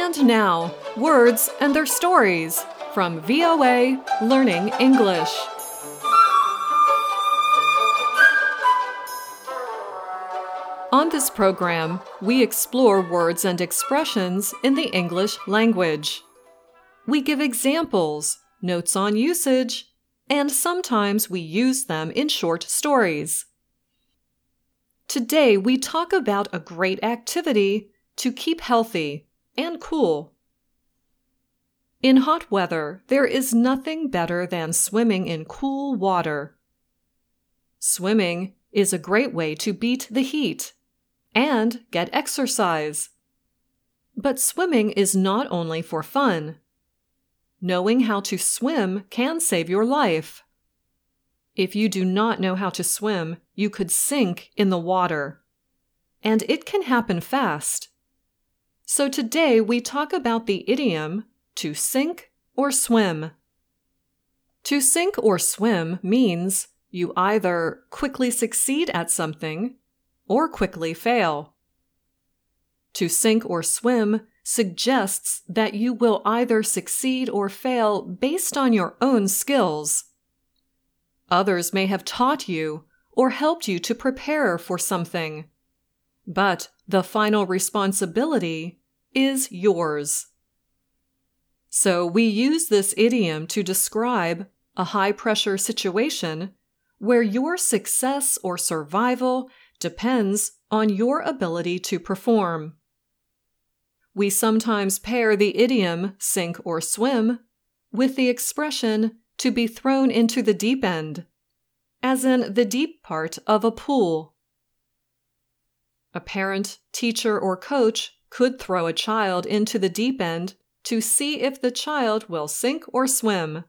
And now, words and their stories from VOA Learning English. On this program, we explore words and expressions in the English language. We give examples, notes on usage, and sometimes we use them in short stories. Today, we talk about a great activity to keep healthy and cool. In hot weather, there is nothing better than swimming in cool water. Swimming is a great way to beat the heat and get exercise. But swimming is not only for fun. Knowing how to swim can save your life. If you do not know how to swim, you could sink in the water. And it can happen fast. So today we talk about the idiom to sink or swim. To sink or swim means you either quickly succeed at something or quickly fail. To sink or swim suggests that you will either succeed or fail based on your own skills. Others may have taught you or helped you to prepare for something, but the final responsibility is yours. So we use this idiom to describe a high pressure situation where your success or survival depends on your ability to perform. We sometimes pair the idiom sink or swim with the expression to be thrown into the deep end, as in the deep part of a pool. A parent, teacher, or coach could throw a child into the deep end to see if the child will sink or swim,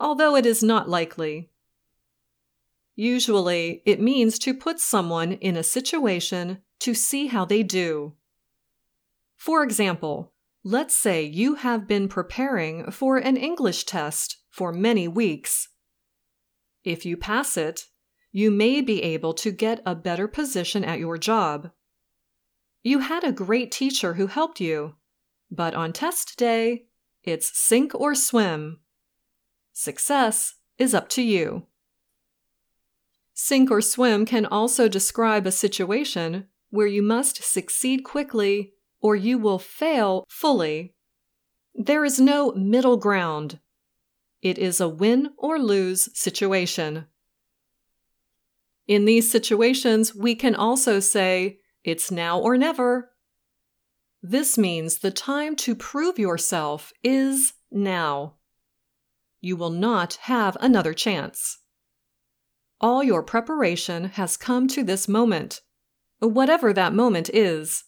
although it is not likely. Usually, it means to put someone in a situation to see how they do. For example, let's say you have been preparing for an English test for many weeks. If you pass it, you may be able to get a better position at your job. You had a great teacher who helped you, but on test day, it's sink or swim. Success is up to you. Sink or swim can also describe a situation where you must succeed quickly or you will fail fully. There is no middle ground. It is a win or lose situation. In these situations, we can also say, it's now or never. This means the time to prove yourself is now. You will not have another chance. All your preparation has come to this moment, whatever that moment is.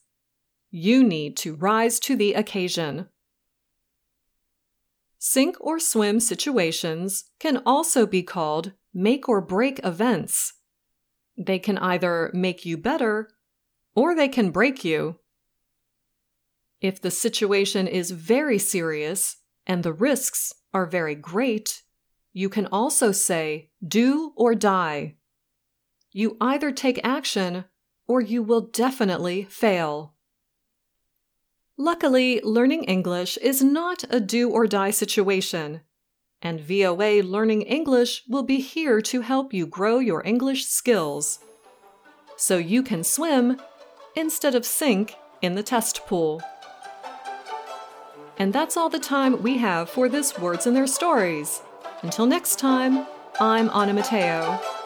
You need to rise to the occasion. Sink or swim situations can also be called make or break events. They can either make you better or they can break you. If the situation is very serious and the risks are very great, you can also say do or die. You either take action or you will definitely fail. Luckily, learning English is not a do or die situation, and VOA Learning English will be here to help you grow your English skills. So you can swim instead of sink in the test pool. And that's all the time we have for this Words and Their Stories. Until next time, I'm Anna Matteo.